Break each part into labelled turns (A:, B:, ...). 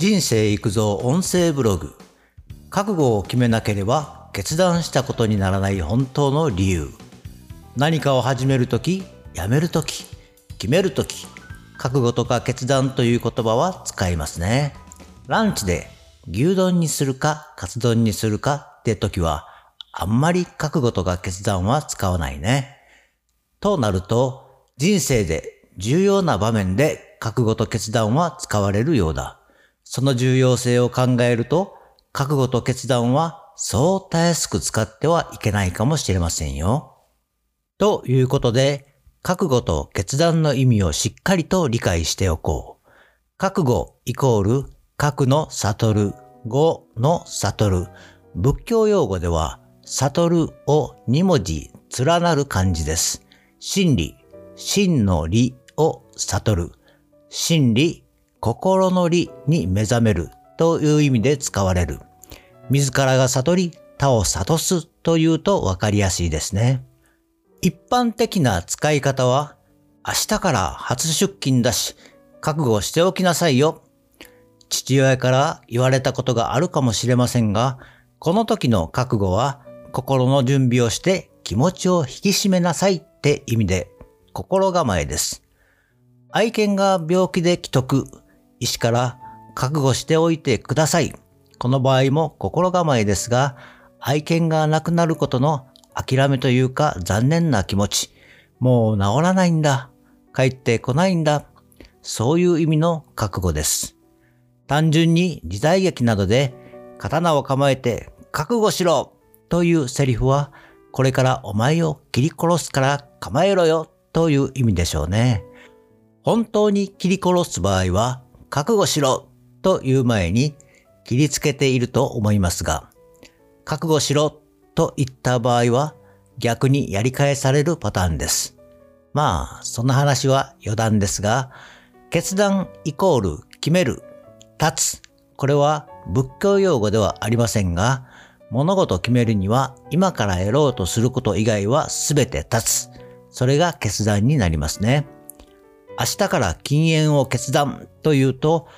A: 人生育造音声ブログ。覚悟を決めなければ決断したことにならない本当の理由。何かを始めるときやめるとき決めるとき覚悟とか決断という言葉は使いますね。ランチで牛丼にするかカツ丼にするかって時はあんまり覚悟とか決断は使わないね。となると人生で重要な場面で覚悟と決断は使われるようだ。その重要性を考えると、覚悟と決断はそうたやすく使ってはいけないかもしれませんよ。ということで、覚悟と決断の意味をしっかりと理解しておこう。覚悟イコール、覚の悟る、語の悟る。仏教用語では、悟るを2文字連なる漢字です。真理、真の理を悟る。真理、心の理に目覚めるという意味で使われる。自らが悟り、他を悟すというとわかりやすいですね。一般的な使い方は、明日から初出勤だし、覚悟しておきなさいよ。父親から言われたことがあるかもしれませんが、この時の覚悟は心の準備をして気持ちを引き締めなさいって意味で心構えです。愛犬が病気で既得、医師から覚悟しておいてください。この場合も心構えですが、愛犬が亡くなることの諦めというか残念な気持ち、もう治らないんだ、帰ってこないんだ、そういう意味の覚悟です。単純に時代劇などで刀を構えて覚悟しろというセリフは、これからお前を切り殺すから構えろよという意味でしょうね。本当に切り殺す場合は、覚悟しろという前に切りつけていると思いますが、覚悟しろと言った場合は逆にやり返されるパターンです。まあ、その話は余談ですが、決断イコール決める、立つ。これは仏教用語ではありませんが、物事を決めるには今からやろうとすること以外は全て立つ。それが決断になりますね。明日から禁煙を決断というと、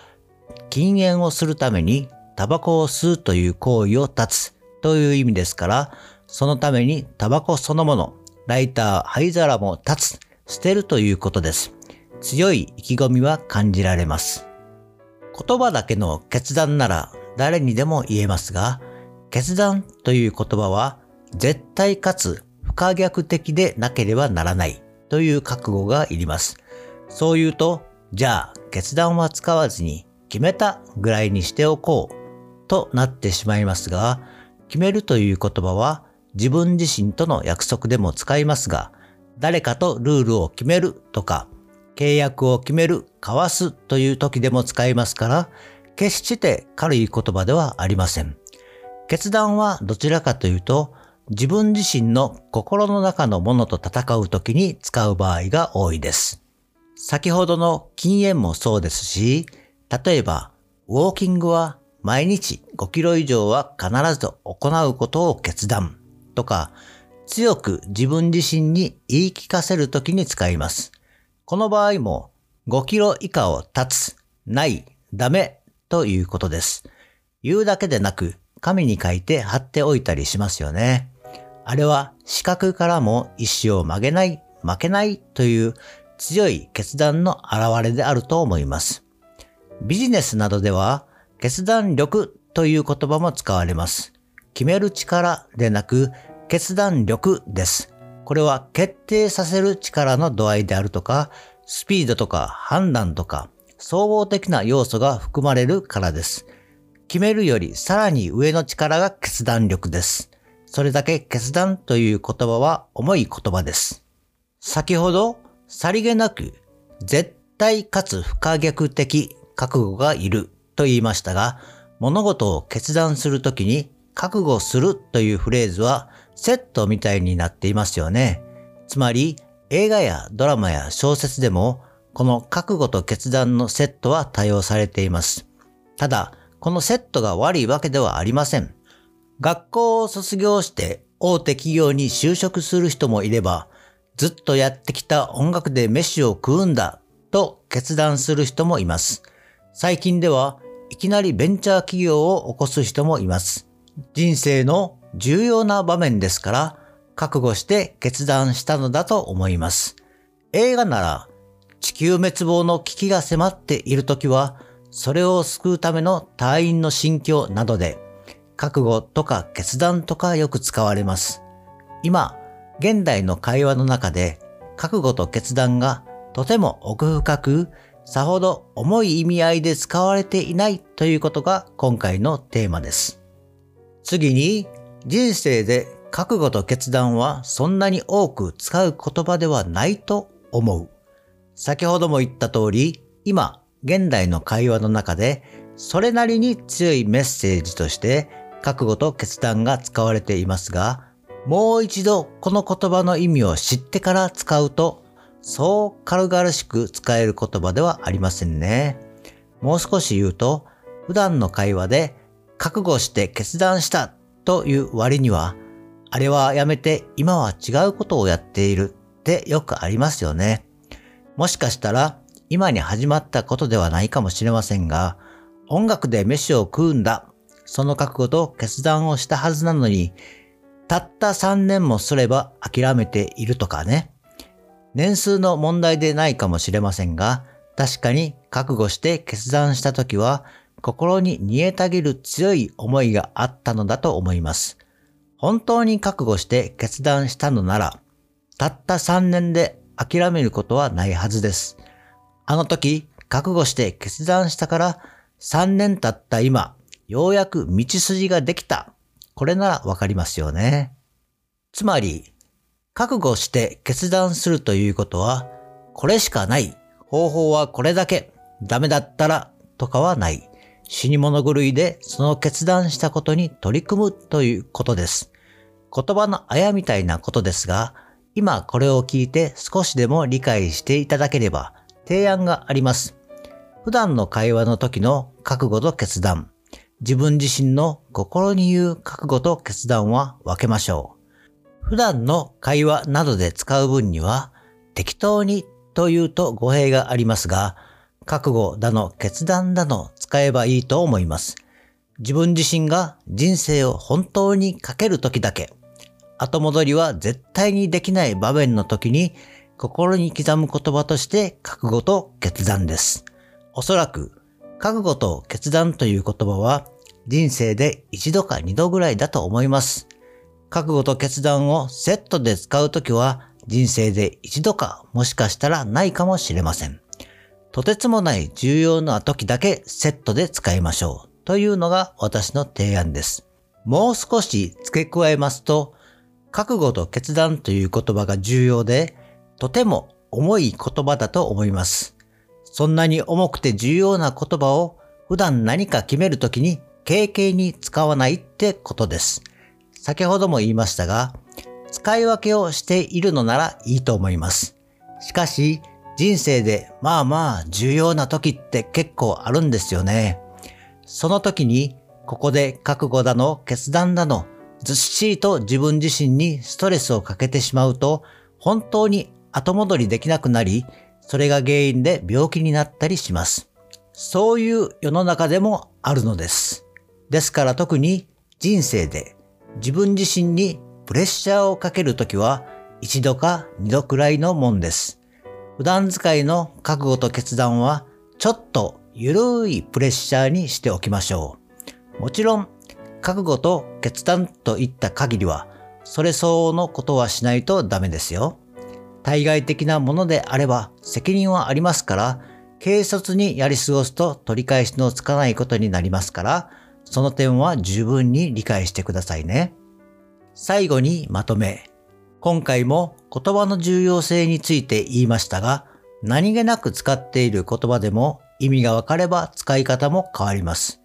A: 禁煙をするためにタバコを吸うという行為を断つという意味ですから、そのためにタバコそのもの、ライター、灰皿も断つ、捨てるということです。強い意気込みは感じられます。言葉だけの決断なら誰にでも言えますが、決断という言葉は絶対かつ不可逆的でなければならないという覚悟がいります。そう言うと、じゃあ決断は使わずに決めたぐらいにしておこうとなってしまいますが、決めるという言葉は自分自身との約束でも使いますが、誰かとルールを決めるとか、契約を決める、交わすという時でも使いますから、決して軽い言葉ではありません。決断はどちらかというと、自分自身の心の中のものと戦う時に使う場合が多いです。先ほどの禁煙もそうですし、例えば、ウォーキングは毎日5キロ以上は必ず行うことを決断とか、強く自分自身に言い聞かせるときに使います。この場合も5キロ以下を立つ、ない、ダメということです。言うだけでなく、紙に書いて貼っておいたりしますよね。あれは視覚からも意志を曲げない、負けないという強い決断の表れであると思います。ビジネスなどでは決断力という言葉も使われます。決める力でなく決断力です。これは決定させる力の度合いであるとか、スピードとか判断とか、総合的な要素が含まれるからです。決めるよりさらに上の力が決断力です。それだけ決断という言葉は重い言葉です。先ほどさりげなく絶対かつ不可逆的覚悟がいると言いましたが、物事を決断するときに覚悟するというフレーズはセットみたいになっていますよね。つまり映画やドラマや小説でもこの覚悟と決断のセットは多用されています。ただ、このセットが悪いわけではありません。学校を卒業して大手企業に就職する人もいれば、ずっとやってきた音楽で飯を食うんだと決断する人もいます。最近では、いきなりベンチャー企業を起こす人もいます。人生の重要な場面ですから、覚悟して決断したのだと思います。映画なら、地球滅亡の危機が迫っている時は、それを救うための隊員の心境などで、覚悟とか決断とかよく使われます。今、現代の会話の中で、覚悟と決断がとても奥深く、さほど重い意味合いで使われていないということが今回のテーマです。次に、人生で覚悟と決断はそんなに多く使う言葉ではないと思う。先ほども言った通り、今、現代の会話の中で、それなりに強いメッセージとして、覚悟と決断が使われていますが、もう一度この言葉の意味を知ってから使うと、そう軽々しく使える言葉ではありませんね。もう少し言うと、普段の会話で覚悟して決断したという割には、あれはやめて今は違うことをやっているってよくありますよね。もしかしたら今に始まったことではないかもしれませんが、音楽で飯を食うんだ。その覚悟と決断をしたはずなのに、たった3年もすれば諦めているとかね。年数の問題でないかもしれませんが、確かに覚悟して決断した時は心に煮えたぎる強い思いがあったのだと思います。本当に覚悟して決断したのなら、たった3年で諦めることはないはずです。あの時、覚悟して決断したから3年経った今、ようやく道筋ができた。これならわかりますよね。つまり、覚悟して決断するということは、これしかない。方法はこれだけ。ダメだったら、とかはない。死に物狂いでその決断したことに取り組むということです。言葉のあやみたいなことですが、今これを聞いて少しでも理解していただければ提案があります。普段の会話の時の覚悟と決断、自分自身の心に言う覚悟と決断は分けましょう。普段の会話などで使う分には適当にというと語弊がありますが、覚悟だの決断だの使えばいいと思います。自分自身が人生を本当にかける時だけ、後戻りは絶対にできない場面の時に心に刻む言葉として覚悟と決断です。おそらく覚悟と決断という言葉は人生で一度か二度ぐらいだと思います。覚悟と決断をセットで使うときは人生で一度かもしかしたらないかもしれません。とてつもない重要な時だけセットで使いましょうというのが私の提案です。もう少し付け加えますと、覚悟と決断という言葉が重要で、とても重い言葉だと思います。そんなに重くて重要な言葉を普段何か決めるときに経験に使わないってことです。先ほども言いましたが、使い分けをしているのならいいと思います。しかし、人生でまあまあ重要な時って結構あるんですよね。その時にここで覚悟だの決断だのずっしりと自分自身にストレスをかけてしまうと本当に後戻りできなくなりそれが原因で病気になったりします。そういう世の中でもあるのです。ですから特に人生で自分自身にプレッシャーをかけるときは一度か二度くらいのもんです。普段使いの覚悟と決断はちょっとゆるいプレッシャーにしておきましょう。もちろん、覚悟と決断といった限りは、それ相応のことはしないとダメですよ。対外的なものであれば責任はありますから、軽率にやり過ごすと取り返しのつかないことになりますから、その点は十分に理解してくださいね。最後にまとめ。今回も言葉の重要性について言いましたが、何気なく使っている言葉でも意味がわかれば使い方も変わります。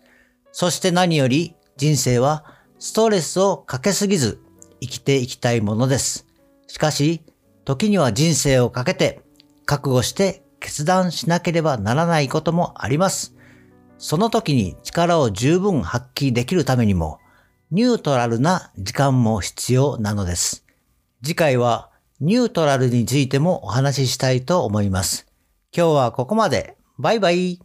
A: そして何より人生はストレスをかけすぎず生きていきたいものです。しかし、時には人生をかけて覚悟して決断しなければならないこともあります。その時に力を十分発揮できるためにも、ニュートラルな時間も必要なのです。次回はニュートラルについてもお話ししたいと思います。今日はここまで。バイバイ。